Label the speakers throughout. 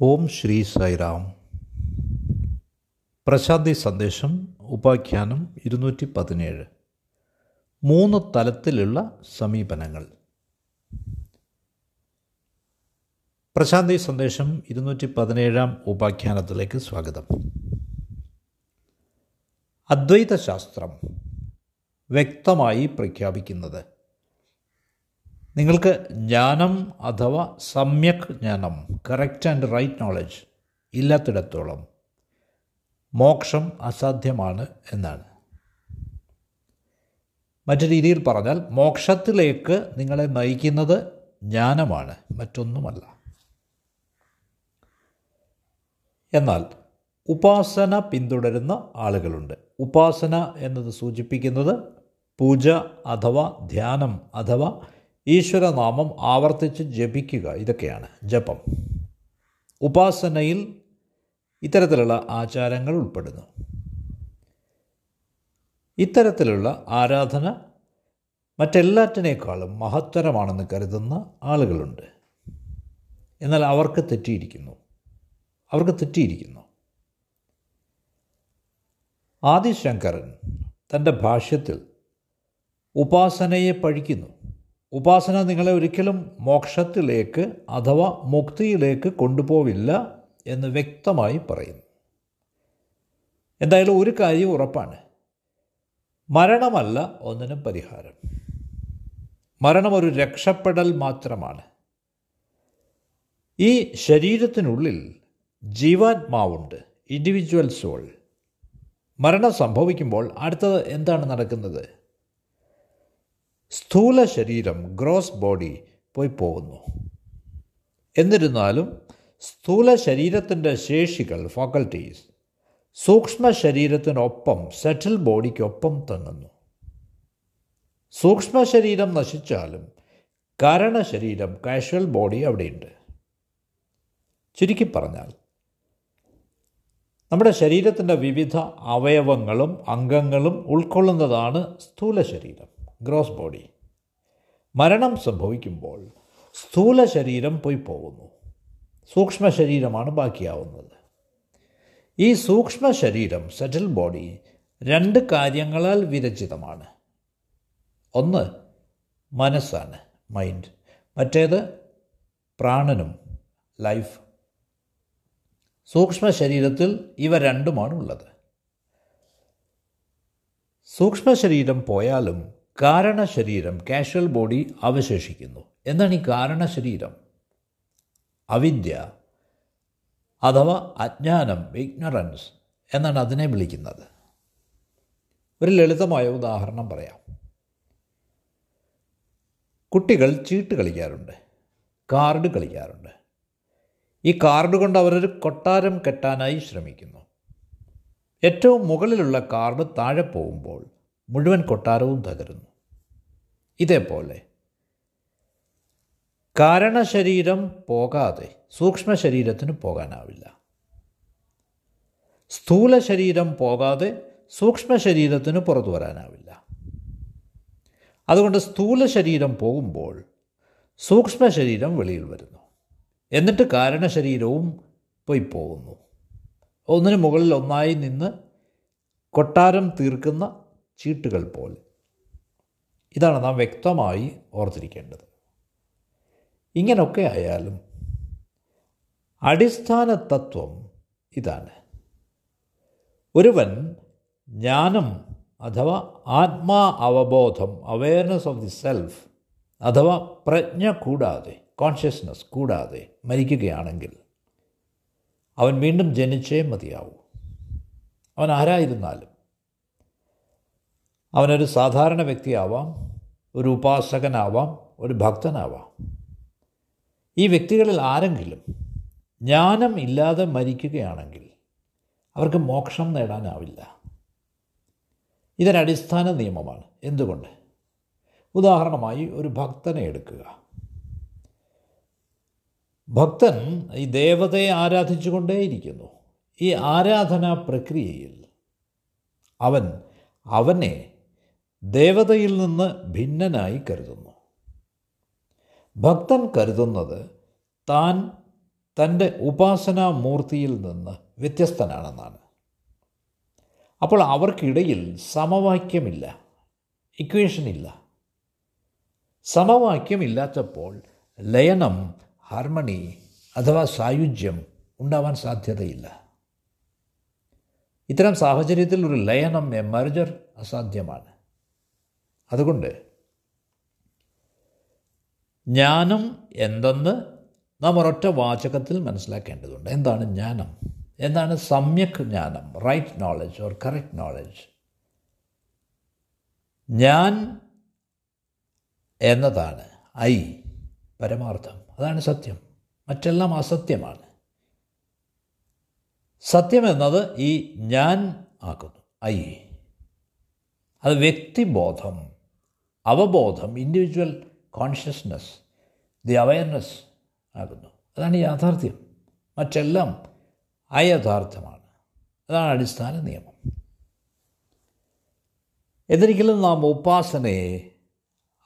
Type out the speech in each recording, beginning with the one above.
Speaker 1: ഓം ശ്രീ സായിറാം. പ്രശാന്തി സന്ദേശം ഉപാഖ്യാനം ഇരുന്നൂറ്റി പതിനേഴ് മൂന്ന് തലത്തിലുള്ള സമീപനങ്ങൾ. പ്രശാന്തി സന്ദേശം ഇരുന്നൂറ്റി പതിനേഴാം ഉപാഖ്യാനത്തിലേക്ക് സ്വാഗതം. അദ്വൈത ശാസ്ത്രം വ്യക്തമായി പ്രഖ്യാപിക്കുന്നത് നിങ്ങൾക്ക് ജ്ഞാനം അഥവാ സമ്യക് ജ്ഞാനം കറക്റ്റ് ആൻഡ് റൈറ്റ് നോളജ് ഇല്ലാത്തിടത്തോളം മോക്ഷം അസാധ്യമാണ് എന്നാണ്. മറ്റു രീതിയിൽ പറഞ്ഞാൽ മോക്ഷത്തിലേക്ക് നിങ്ങളെ നയിക്കുന്നത് ജ്ഞാനമാണ് മറ്റൊന്നുമല്ല. എന്നാൽ ഉപാസന പിന്തുടരുന്ന ആളുകളുണ്ട്. ഉപാസന എന്നത് സൂചിപ്പിക്കുന്നത് പൂജ അഥവാ ധ്യാനം അഥവാ ഈശ്വരനാമം ആവർത്തിച്ച് ജപിക്കുക. ഇതൊക്കെയാണ് ജപം. ഉപാസനയിൽ ഇത്തരത്തിലുള്ള ആചാരങ്ങൾ ഉൾപ്പെടുന്നു. ഇത്തരത്തിലുള്ള ആരാധന മറ്റെല്ലാറ്റിനേക്കാളും മഹത്തരമാണെന്ന് കരുതുന്ന ആളുകളുണ്ട്. എന്നാൽ അവർക്ക് തെറ്റിയിരിക്കുന്നു. അവർക്ക് തെറ്റിയിരിക്കുന്നു. ആദിശങ്കരൻ തന്റെ ഭാഷ്യത്തിൽ ഉപാസനയെ പഴിക്കുന്നു. ഉപാസന നിങ്ങളെ ഒരിക്കലും മോക്ഷത്തിലേക്ക് അഥവാ മുക്തിയിലേക്ക് കൊണ്ടുപോവില്ല എന്ന് വ്യക്തമായി പറയുന്നു. എന്തായാലും ഒരു കാര്യം ഉറപ്പാണ്. മരണമല്ല ഒന്നിനും പരിഹാരം. മരണം ഒരു രക്ഷപ്പെടൽ മാത്രമാണ്. ഈ ശരീരത്തിനുള്ളിൽ ജീവാത്മാവുണ്ട് ഇൻഡിവിജ്വൽ സോൾ മരണം സംഭവിക്കുമ്പോൾ അടുത്തത് എന്താണ് നടക്കുന്നത്? സ്ഥൂല ശരീരം ഗ്രോസ് ബോഡി പോയി പോകുന്നു. എന്നിരുന്നാലും സ്ഥൂല ശരീരത്തിന്റെ ശേഷികൾ ഫാക്കൽറ്റീസ് സൂക്ഷ്മ ശരീരത്തിനൊപ്പം സെറ്റിൽ ബോഡിക്കൊപ്പം തങ്ങുന്നു. സൂക്ഷ്മ ശരീരം നശിച്ചാലും കാരണശരീരം കാഷ്വൽ ബോഡി അവിടെയുണ്ട്. ചുരുക്കി പറഞ്ഞാൽ നമ്മുടെ ശരീരത്തിന്റെ വിവിധ അവയവങ്ങളും അംഗങ്ങളും ഉൾക്കൊള്ളുന്നതാണ് സ്ഥൂല ശരീരം ഗ്രോസ് ബോഡി മരണം സംഭവിക്കുമ്പോൾ സ്ഥൂല ശരീരം പോയി പോകുന്നു. സൂക്ഷ്മ ശരീരമാണ് ബാക്കിയാവുന്നത്. ഈ സൂക്ഷ്മ ശരീരം സെറ്റിൽ ബോഡി രണ്ട് കാര്യങ്ങളാൽ വിരചിതമാണ്. ഒന്ന് മനസ്സാണ് മൈൻഡ്. മറ്റേത് പ്രാണനും ലൈഫ്. സൂക്ഷ്മ ശരീരത്തിൽ ഇവ രണ്ടുമാണ് ഉള്ളത് സൂക്ഷ്മ ശരീരം പോയാലും കാരണശരീരം കാഷ്വൽ ബോഡി അവശേഷിക്കുന്നു. എന്താണ് ഈ കാരണശരീരം? അവിദ്യ അഥവാ അജ്ഞാനം ഇഗ്നറൻസ് എന്നാണ് അതിനെ വിളിക്കുന്നത്. ഒരു ലളിതമായ ഉദാഹരണം പറയാം. കുട്ടികൾ ചീട്ട് കളിക്കാറുണ്ട് കാർഡ് കളിക്കാറുണ്ട്. ഈ കാർഡ് കൊണ്ട് അവരൊരു കൊട്ടാരം കെട്ടാനായി ശ്രമിക്കുന്നു. ഏറ്റവും മുകളിലുള്ള കാർഡ് താഴെ പോകുമ്പോൾ മുഴുവൻ കൊട്ടാരവും തകരുന്നു. ഇതേപോലെ കാരണശരീരം പോകാതെ സൂക്ഷ്മ ശരീരത്തിന് പോകാനാവില്ല. സ്ഥൂല ശരീരം പോകാതെ സൂക്ഷ്മ ശരീരത്തിന് പുറത്തു വരാനാവില്ല. അതുകൊണ്ട് സ്ഥൂല ശരീരം പോകുമ്പോൾ സൂക്ഷ്മ ശരീരം വെളിയിൽ വരുന്നു. എന്നിട്ട് കാരണശരീരവും പോയി പോകുന്നു. ഒന്നിനു മുകളിൽ ഒന്നായി നിന്ന് കൊട്ടാരം തീർക്കുന്ന ചീട്ടുകൾ പോലെ. ഇതാണ് നാം വ്യക്തമായി ഓർത്തിരിക്കേണ്ടത്. ഇങ്ങനൊക്കെ ആയാലും അടിസ്ഥാന തത്വം ഇതാണ്. ഒരുവൻ ജ്ഞാനം അഥവാ ആത്മാ അവബോധം അവയർനെസ് ഓഫ് ദി സെൽഫ് അഥവാ പ്രജ്ഞ കൂടാതെ കോൺഷ്യസ്നസ് കൂടാതെ മരിക്കുകയാണെങ്കിൽ അവൻ വീണ്ടും ജനിച്ചേ മതിയാവൂ. അവൻ ആരായിരുന്നാലും അവനൊരു സാധാരണ വ്യക്തിയാവാം ഒരു ഉപാസകനാവാം ഒരു ഭക്തനാവാം. ഈ വ്യക്തികളിൽ ആരെങ്കിലും ജ്ഞാനം ഇല്ലാതെ മരിക്കുകയാണെങ്കിൽ അവർക്ക് മോക്ഷം നേടാനാവില്ല. ഇതൊരടിസ്ഥാന നിയമമാണ്. എന്തുകൊണ്ട്? ഉദാഹരണമായി ഒരു ഭക്തനെ എടുക്കുക. ഭക്തൻ ഈ ദേവതയെ ആരാധിച്ചുകൊണ്ടേയിരിക്കുന്നു. ഈ ആരാധനാ പ്രക്രിയയിൽ അവൻ അവനെ ദേവതയിൽ നിന്ന് ഭിന്നനായി കരുതുന്നു. ഭക്തൻ കരുതുന്നത് താൻ തന്റെ ഉപാസനാമൂർത്തിയിൽ നിന്ന് വ്യത്യസ്തനാണെന്നാണ്. അപ്പോൾ അവർക്കിടയിൽ സമവാക്യമില്ല ഇക്വേഷൻ ഇല്ല സമവാക്യമില്ലാത്തപ്പോൾ ലയനം ഹാർമണി അഥവാ സായുജ്യം ഉണ്ടാവാൻ സാധ്യതയില്ല. ഇത്തരം സാഹചര്യത്തിൽ ഒരു ലയനം മർജർ അസാധ്യമാണ്. അതുകൊണ്ട് ജ്ഞാനം എന്തെന്ന് നാം ഒരൊറ്റ വാചകത്തിൽ മനസ്സിലാക്കേണ്ടതുണ്ട്. എന്താണ് ജ്ഞാനം? എന്താണ് സമ്യക് ജ്ഞാനം? Right knowledge or correct knowledge ഞാൻ എന്നതാണ് ഐ പരമാർത്ഥം. അതാണ് സത്യം. മറ്റെല്ലാം അസത്യമാണ്. സത്യം എന്നത് ഈ ഞാൻ ആക്കുന്നു. ഐ. അത് വ്യക്തിബോധം. അവബോധം ഇൻഡിവിജ്വൽ കോൺഷ്യസ്നസ് ദി അവയർനെസ് ആകുന്നു. അതാണ് യാഥാർത്ഥ്യം. മറ്റെല്ലാം അയഥാർത്ഥമാണ്. അതാണ് അടിസ്ഥാന നിയമം. എന്നിരിക്കലും നാം ഉപാസനയെ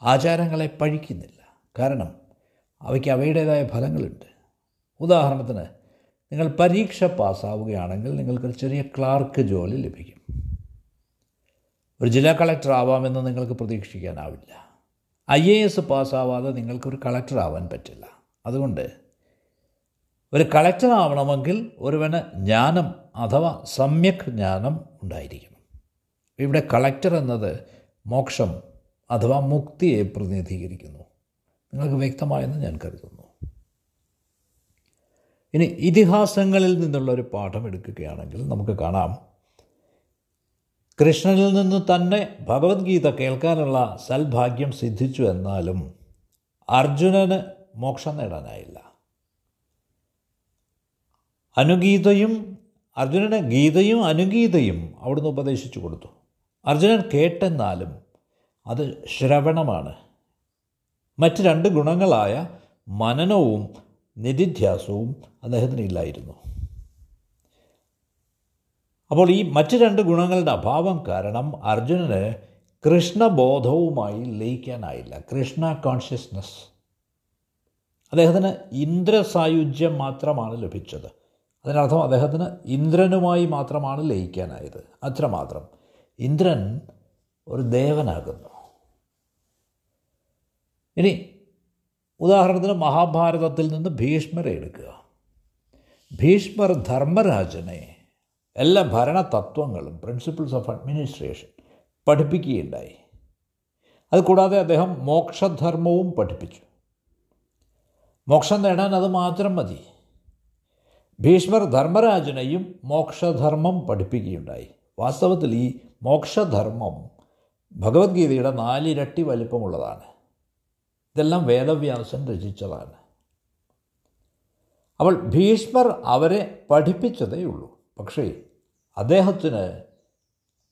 Speaker 1: ആചാരങ്ങളെ പഴിക്കുന്നില്ല. കാരണം അവയ്ക്ക് അവയുടേതായ ഫലങ്ങളുണ്ട്. ഉദാഹരണത്തിന് നിങ്ങൾ പരീക്ഷ പാസ്സാവുകയാണെങ്കിൽ നിങ്ങൾക്കൊരു ചെറിയ ക്ലാർക്ക് ജോലി ലഭിക്കും. ഒരു ജില്ലാ കളക്ടർ ആവാമെന്ന് നിങ്ങൾക്ക് പ്രതീക്ഷിക്കാനാവില്ല. ഐ എ എസ് പാസ്സാവാതെ നിങ്ങൾക്കൊരു കളക്ടർ ആവാൻ പറ്റില്ല. അതുകൊണ്ട് ഒരു കളക്ടർ ആവണമെങ്കിൽ ഒരുവന് ജ്ഞാനം അഥവാ സമ്യക് ജ്ഞാനം ഉണ്ടായിരിക്കണം. ഇവിടെ കളക്ടർ എന്നത് മോക്ഷം അഥവാ മുക്തിയെ പ്രതിനിധീകരിക്കുന്നു. നിങ്ങൾക്ക് വ്യക്തമായെന്ന് ഞാൻ കരുതുന്നു. ഇനി ഇതിഹാസങ്ങളിൽ നിന്നുള്ള ഒരു പാഠം എടുക്കുകയാണെങ്കിൽ നമുക്ക് കാണാം. കൃഷ്ണനിൽ നിന്ന് തന്നെ ഭഗവത്ഗീത കേൾക്കാനുള്ള സൽഭാഗ്യം സിദ്ധിച്ചു എന്നാലും അർജുനന് മോക്ഷം നേടാനായില്ല. അനുഗീതയും അർജുനന് ഗീതയും അനുഗീതയും അവിടുന്ന് ഉപദേശിച്ചു കൊടുത്തു. അർജുനൻ കേട്ടെന്നാലും അത് ശ്രവണമാണ്. മറ്റ് രണ്ട് ഗുണങ്ങളായ മനനവും നിധിധ്യാസവും അദ്ദേഹത്തിന് ഇല്ലായിരുന്നു. അപ്പോൾ ഈ മറ്റ് രണ്ട് ഗുണങ്ങളുടെ അഭാവം കാരണം അർജുനന് കൃഷ്ണബോധവുമായി ലയിക്കാനായില്ല. കൃഷ്ണ കോൺഷ്യസ്നസ് അദ്ദേഹത്തിന് ഇന്ദ്രസായുജ്യം മാത്രമാണ് ലഭിച്ചത്. അതിനർത്ഥം അദ്ദേഹത്തിന് ഇന്ദ്രനുമായി മാത്രമാണ് ലയിക്കാനായത്. അത്രമാത്രം. ഇന്ദ്രൻ ഒരു ദേവനാകുന്നു. ഇനി ഉദാഹരണത്തിന് മഹാഭാരതത്തിൽ നിന്ന് ഭീഷ്മരെ എടുക്കുക. ഭീഷ്മർ ധർമ്മരാജനെ എല്ലാ ഭരണതത്വങ്ങളും പ്രിൻസിപ്പിൾസ് ഓഫ് അഡ്മിനിസ്ട്രേഷൻ പഠിപ്പിക്കുകയുണ്ടായി. അതുകൂടാതെ അദ്ദേഹം മോക്ഷധർമ്മവും പഠിപ്പിച്ചു. മോക്ഷം നേടാൻ അത് മാത്രം മതി. ഭീഷ്മർ ധർമ്മരാജനെയും മോക്ഷധർമ്മം പഠിപ്പിക്കുകയുണ്ടായി. വാസ്തവത്തിൽ ഈ മോക്ഷധർമ്മം ഭഗവത്ഗീതയുടെ നാലിരട്ടി വലിപ്പമുള്ളതാണ്. ഇതെല്ലാം വേദവ്യാസൻ രചിച്ചതാണ്. അവൾ ഭീഷ്മർ അവരെ പഠിപ്പിച്ചതേ ഉള്ളൂ പക്ഷേ അദ്ദേഹത്തിന്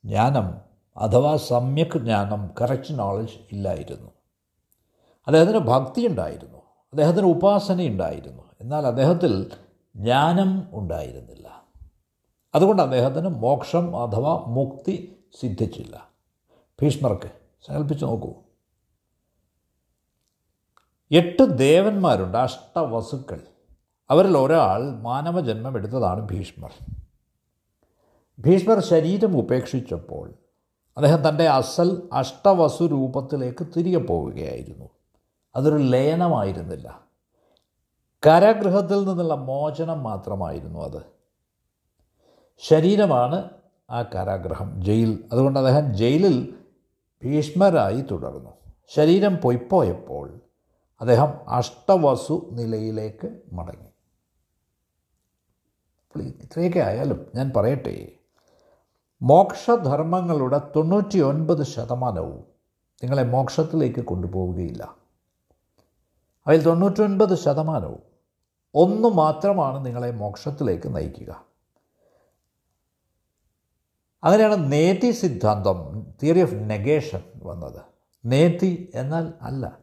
Speaker 1: ജ്ഞാനം അഥവാ സമ്യക് ജ്ഞാനം കറക്റ്റ് നോളജ് ഇല്ലായിരുന്നു. അദ്ദേഹത്തിന് ഭക്തി ഉണ്ടായിരുന്നു. അദ്ദേഹത്തിന് ഉപാസന ഉണ്ടായിരുന്നു. എന്നാൽ അദ്ദേഹത്തിൽ ജ്ഞാനം ഉണ്ടായിരുന്നില്ല. അതുകൊണ്ട് അദ്ദേഹത്തിന് മോക്ഷം അഥവാ മുക്തി സിദ്ധിച്ചില്ല. ഭീഷ്മർക്ക് സങ്കല്പിച്ച് നോക്കൂ. എട്ട് ദേവന്മാരുണ്ട് അഷ്ടവസുക്കൾ. അവരിൽ ഒരാൾ മാനവജന്മം എടുത്തതാണ് ഭീഷ്മർ. ഭീഷ്മർ ശരീരം ഉപേക്ഷിച്ചപ്പോൾ അദ്ദേഹം തന്റെ അസൽ അഷ്ടവസു രൂപത്തിലേക്ക് തിരികെ പോവുകയായിരുന്നു. അതൊരു ലയനമായിരുന്നില്ല. കാരാഗൃഹത്തിൽ നിന്നുള്ള മോചനം മാത്രമായിരുന്നു അത്. ശരീരമാണ് ആ കാരാഗ്രഹം ജയിൽ. അതുകൊണ്ട് അദ്ദേഹം ജയിലിൽ ഭീഷ്മരായി തുടർന്നു. ശരീരം പൊയ്പോയപ്പോൾ അദ്ദേഹം അഷ്ടവസു നിലയിലേക്ക് മടങ്ങി. ഇത്രയൊക്കെ ആയാലും ഞാൻ പറയട്ടെ മോക്ഷധർമ്മങ്ങളുടെ തൊണ്ണൂറ്റി ഒൻപത് ശതമാനവും നിങ്ങളെ മോക്ഷത്തിലേക്ക് കൊണ്ടുപോവുകയില്ല. അതിൽ തൊണ്ണൂറ്റൊൻപത് ശതമാനവും ഒന്ന് മാത്രമാണ് നിങ്ങളെ മോക്ഷത്തിലേക്ക് നയിക്കുക. അങ്ങനെയാണ് നേതി സിദ്ധാന്തം തിയറി ഓഫ് നെഗേഷൻ വന്നത്. നേതി എന്നാൽ അല്ല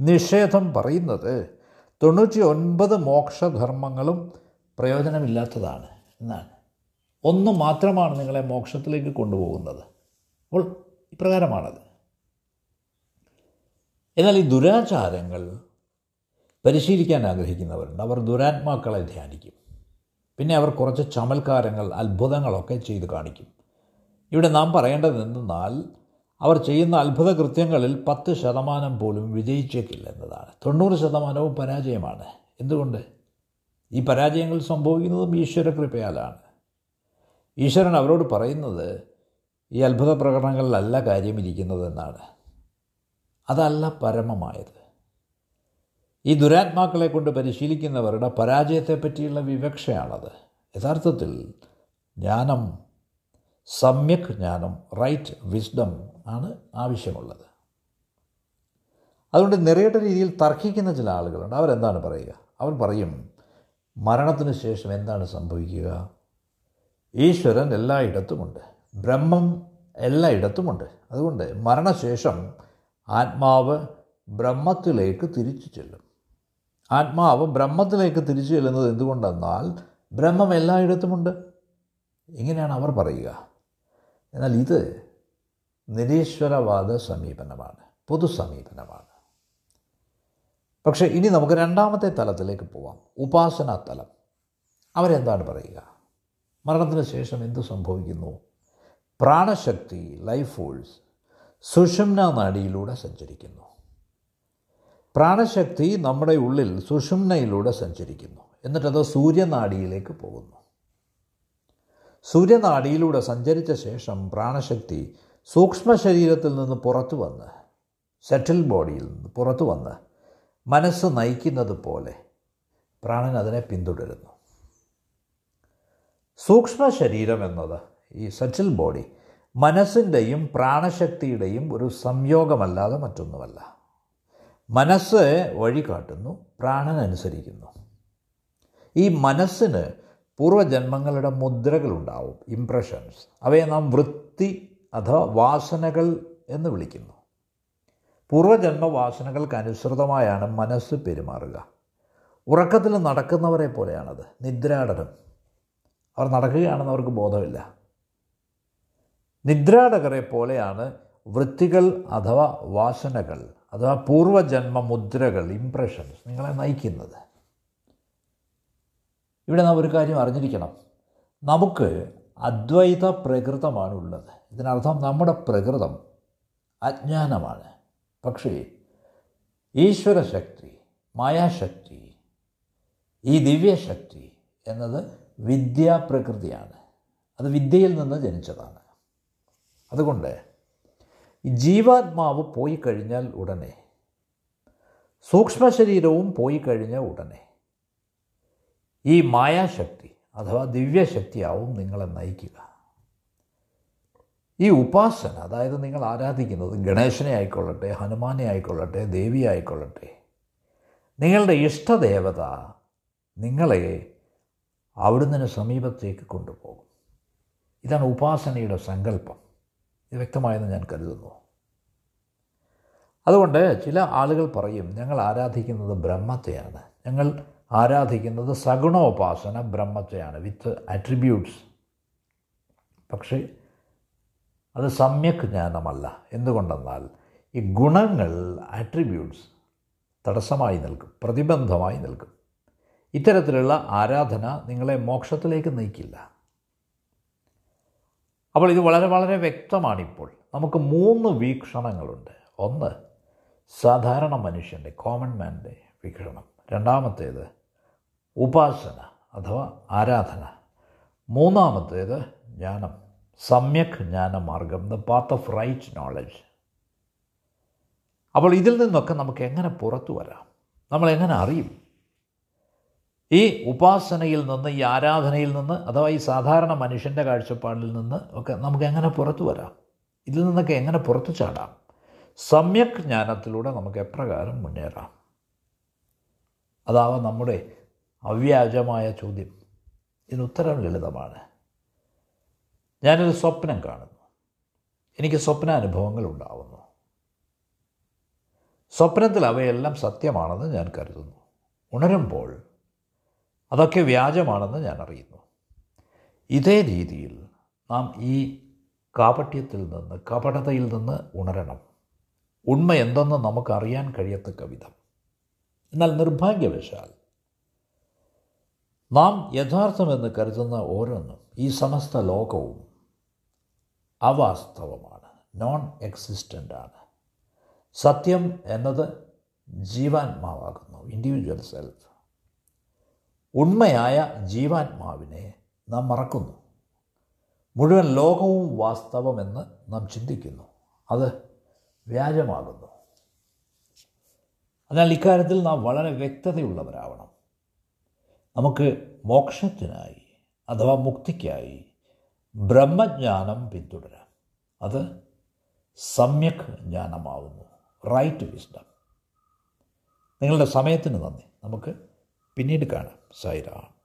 Speaker 1: നിഷേധം പറയുന്നത് തൊണ്ണൂറ്റി ഒൻപത് മോക്ഷധർമ്മങ്ങളും പ്രയോജനമില്ലാത്തതാണ് എന്നാണ്. ഒന്ന് മാത്രമാണ് നിങ്ങളെ മോക്ഷത്തിലേക്ക് കൊണ്ടുപോകുന്നത്. അപ്പോൾ ഇപ്രകാരമാണത്. എന്നാൽ ഈ ദുരാചാരങ്ങൾ പരിശീലിക്കാൻ ആഗ്രഹിക്കുന്നവരുണ്ട്. അവർ ദുരാത്മാക്കളെ ധ്യാനിക്കും. പിന്നെ അവർ കുറച്ച് ചമൽക്കാരങ്ങൾ അത്ഭുതങ്ങളൊക്കെ ചെയ്ത് കാണിക്കും. ഇവിടെ നാം പറയേണ്ടത് എന്തെന്നാൽ അവർ ചെയ്യുന്ന അത്ഭുത കൃത്യങ്ങളിൽ പത്ത് ശതമാനം പോലും വിജയിച്ചേക്കില്ല എന്നതാണ്. തൊണ്ണൂറ് ശതമാനവും പരാജയമാണ്. എന്തുകൊണ്ട്? ഈ പരാജയങ്ങൾ സംഭവിക്കുന്നതും ഈശ്വരകൃപയാലാണ്. ഈശ്വരൻ അവരോട് പറയുന്നത് ഈ അത്ഭുത പ്രകടനങ്ങളിലല്ല കാര്യമിരിക്കുന്നതെന്നാണ്. അതല്ല പരമമായത്. ഈ ദുരാത്മാക്കളെ കൊണ്ട് പരിശീലിക്കുന്നവരുടെ പരാജയത്തെപ്പറ്റിയുള്ള വിവക്ഷയാണത്. യഥാർത്ഥത്തിൽ ജ്ഞാനം സമ്യക് ജ്ഞാനം റൈറ്റ് വിസ്ഡം ആണ് ആവശ്യമുള്ളത്. അതുകൊണ്ട് നിറയേട്ട രീതിയിൽ തർക്കിക്കുന്ന ചില ആളുകളുണ്ട്. അവരെന്താണ് പറയുക? അവർ പറയും മരണത്തിന് ശേഷം എന്താണ് സംഭവിക്കുക? ഈശ്വരൻ എല്ലായിടത്തുമുണ്ട്. ബ്രഹ്മം എല്ലായിടത്തുമുണ്ട്. അതുകൊണ്ട് മരണശേഷം ആത്മാവ് ബ്രഹ്മത്തിലേക്ക് തിരിച്ചു ചെല്ലും. ആത്മാവ് ബ്രഹ്മത്തിലേക്ക് തിരിച്ചു ചെല്ലുന്നത് എന്തുകൊണ്ടെന്നാൽ ബ്രഹ്മം എല്ലായിടത്തുമുണ്ട്. ഇങ്ങനെയാണ് അവർ പറയുക. എന്നാൽ ഇത് നിരീശ്വരവാദ സമീപനമാണ് പൊതു സമീപനമാണ്. പക്ഷേ ഇനി നമുക്ക് രണ്ടാമത്തെ തലത്തിലേക്ക് പോവാം. ഉപാസനാ തലം. അവരെന്താണ് പറയുക? മരണത്തിന് ശേഷം എന്തു സംഭവിക്കുന്നു? പ്രാണശക്തി ലൈഫ് ഫോഴ്സ് സുഷുമ്ന നാഡിയിലൂടെ സഞ്ചരിക്കുന്നു. പ്രാണശക്തി നമ്മുടെ ഉള്ളിൽ സുഷുമ്നയിലൂടെ സഞ്ചരിക്കുന്നു. എന്നിട്ടത് സൂര്യനാഡിയിലേക്ക് പോകുന്നു. സൂര്യനാഡിയിലൂടെ സഞ്ചരിച്ച ശേഷം പ്രാണശക്തി സൂക്ഷ്മ ശരീരത്തിൽ നിന്ന് പുറത്തു വന്ന് സെറ്റിൽ ബോഡിയിൽ നിന്ന് പുറത്തു വന്ന് മനസ്സ് നയിക്കുന്നത് പോലെ പ്രാണൻ അതിനെ പിന്തുടരുന്നു. സൂക്ഷ്മ ശരീരം എന്നത് ഈ സെറ്റിൽ ബോഡി മനസ്സിന്റെയും പ്രാണശക്തിയുടെയും ഒരു സംയോഗമല്ലാതെ മറ്റൊന്നുമല്ല. മനസ്സ് വഴി കാട്ടുന്നു പ്രാണൻ ഈ മനസ്സിന് പൂർവജന്മങ്ങളുടെ മുദ്രകളുണ്ടാവും ഇംപ്രഷൻസ് അവയെ നാം വൃത്തി അഥവാ വാസനകൾ എന്ന് വിളിക്കുന്നു. പൂർവജന്മ വാസനകൾക്ക് അനുസൃതമായാണ് മനസ്സ് പെരുമാറുക. ഉറക്കത്തിൽ നടക്കുന്നവരെ പോലെയാണത് നിദ്രാടനം. അവർ നടക്കുകയാണെന്ന് അവർക്ക് ബോധമില്ല. നിദ്രാടകരെ പോലെയാണ് വൃത്തികൾ അഥവാ വാസനകൾ അഥവാ പൂർവജന്മ മുദ്രകൾ ഇംപ്രഷൻസ് നിങ്ങളെ നയിക്കുന്നത്. ഇവിടെ നാം ഒരു കാര്യം അറിഞ്ഞിരിക്കണം. നമുക്ക് അദ്വൈത പ്രകൃതമാണ് ഉള്ളത് ഇതിനർത്ഥം നമ്മുടെ പ്രകൃതം അജ്ഞാനമാണ്. പക്ഷേ ഈശ്വരശക്തി മായാശക്തി ഈ ദിവ്യശക്തി എന്നത് വിദ്യാപ്രകൃതിയാണ് അത് വിദ്യയിൽ നിന്ന് ജനിച്ചതാണ്. അതുകൊണ്ട് ജീവാത്മാവ് പോയി കഴിഞ്ഞാൽ ഉടനെ സൂക്ഷ്മ ശരീരവും പോയി കഴിഞ്ഞ ഉടനെ ഈ മായാശക്തി അഥവാ ദിവ്യശക്തിയാവും നിങ്ങളെ നയിക്കുക. ഈ ഉപാസന അതായത് നിങ്ങൾ ആരാധിക്കുന്നത് ഗണേശനെ ആയിക്കൊള്ളട്ടെ ഹനുമാനെ ആയിക്കൊള്ളട്ടെ ദേവിയായിക്കൊള്ളട്ടെ നിങ്ങളുടെ ഇഷ്ടദേവത നിങ്ങളെ അവിടുന്ന് സമീപത്തേക്ക് കൊണ്ടുപോകും. ഇതാണ് ഉപാസനയുടെ സങ്കല്പം. ഇത് വ്യക്തമായെന്ന് ഞാൻ കരുതുന്നു. അതുകൊണ്ട് ചില ആളുകൾ പറയും ഞങ്ങൾ ആരാധിക്കുന്നത് ബ്രഹ്മത്തെയാണ്. ഞങ്ങൾ ആരാധിക്കുന്നത് സഗുണോപാസന ബ്രഹ്മത്തെയാണ് വിത്ത് അട്രിബ്യൂട്ട്സ് പക്ഷേ അത് സമ്യക് ജ്ഞാനമല്ല. എന്തുകൊണ്ടെന്നാൽ ഈ ഗുണങ്ങൾ ആട്രിബ്യൂട്ട്സ് തടസ്സമായി നിൽക്കും പ്രതിബന്ധമായി നിൽക്കും. ഇത്തരത്തിലുള്ള ആരാധന നിങ്ങളെ മോക്ഷത്തിലേക്ക് നയിക്കില്ല. അപ്പോൾ ഇത് വളരെ വളരെ വ്യക്തമാണിപ്പോൾ. നമുക്ക് മൂന്ന് വീക്ഷണങ്ങളുണ്ട്. ഒന്ന് സാധാരണ മനുഷ്യന്റെ കോമൺ മാന്റെ വീക്ഷണം രണ്ടാമത്തേത് ഉപാസന അഥവാ ആരാധന. മൂന്നാമത്തേത് ജ്ഞാനം. സമ്യക് ജ്ഞാനമാർഗം the path of right knowledge. അപ്പോൾ ഇതിൽ നിന്നൊക്കെ നമുക്ക് എങ്ങനെ പുറത്തു വരാം? നമ്മൾ എങ്ങനെ അറിയും? ഈ ഉപാസനയിൽ നിന്ന് ഈ ആരാധനയിൽ നിന്ന് അഥവാ ഈ സാധാരണ മനുഷ്യന്റെ കാഴ്ചപ്പാടിൽ നിന്ന് ഒക്കെ നമുക്ക് എങ്ങനെ പുറത്തു വരാം? ഇതിൽ നിന്നൊക്കെ എങ്ങനെ പുറത്തു ചാടാം? സമ്യക് ജ്ഞാനത്തിലൂടെ നമുക്ക് എപ്രകാരം മുന്നേറാം? അതാവാം നമ്മുടെ അവ്യാജമായ ചോദ്യം. ഇതിന് ഉത്തരം ലളിതമാണ്. ഞാനൊരു സ്വപ്നം കാണുന്നു. എനിക്ക് സ്വപ്നാനുഭവങ്ങൾ ഉണ്ടാവുന്നു. സ്വപ്നത്തിൽ അവയെല്ലാം സത്യമാണെന്ന് ഞാൻ കരുതുന്നു. ഉണരുമ്പോൾ അതൊക്കെ വ്യാജമാണെന്ന് ഞാൻ അറിയുന്നു. ഇതേ രീതിയിൽ നാം ഈ കാപട്യത്തിൽ നിന്ന് കപടതയിൽ നിന്ന് ഉണരണം. ഉണ്മ എന്തെന്ന് നമുക്കറിയാൻ കഴിയത്തക്ക വിധം. എന്നാൽ നിർഭാഗ്യവശാൽ നാം യഥാർത്ഥമെന്ന് കരുതുന്ന ഓരോന്നും ഈ സമസ്ത ലോകവും അവാസ്തവമാണ് നോൺ എക്സിസ്റ്റന്റാണ് സത്യം എന്നത് ജീവാത്മാവാകുന്നു ഇൻഡിവിജ്വൽ സെൽഫ് ഉണ്മയായ ജീവാത്മാവിനെ നാം മറക്കുന്നു. മുഴുവൻ ലോകവും വാസ്തവമെന്ന് നാം ചിന്തിക്കുന്നു. അത് വ്യാജമാകുന്നു. അതിനാൽ ഇക്കാര്യത്തിൽ നാം വളരെ വ്യക്തതയുള്ളവരാവണം. നമുക്ക് മോക്ഷത്തിനായി അഥവാ മുക്തിക്കായി ബ്രഹ്മജ്ഞാനം പിന്തുടരാം. അത് സമ്യക് ജ്ഞാനമാവുന്നു. റൈറ്റ് വിസ്ഡം നിങ്ങളുടെ സമയത്തിന് നന്ദി. നമുക്ക് പിന്നീട് കാണാം. Zadok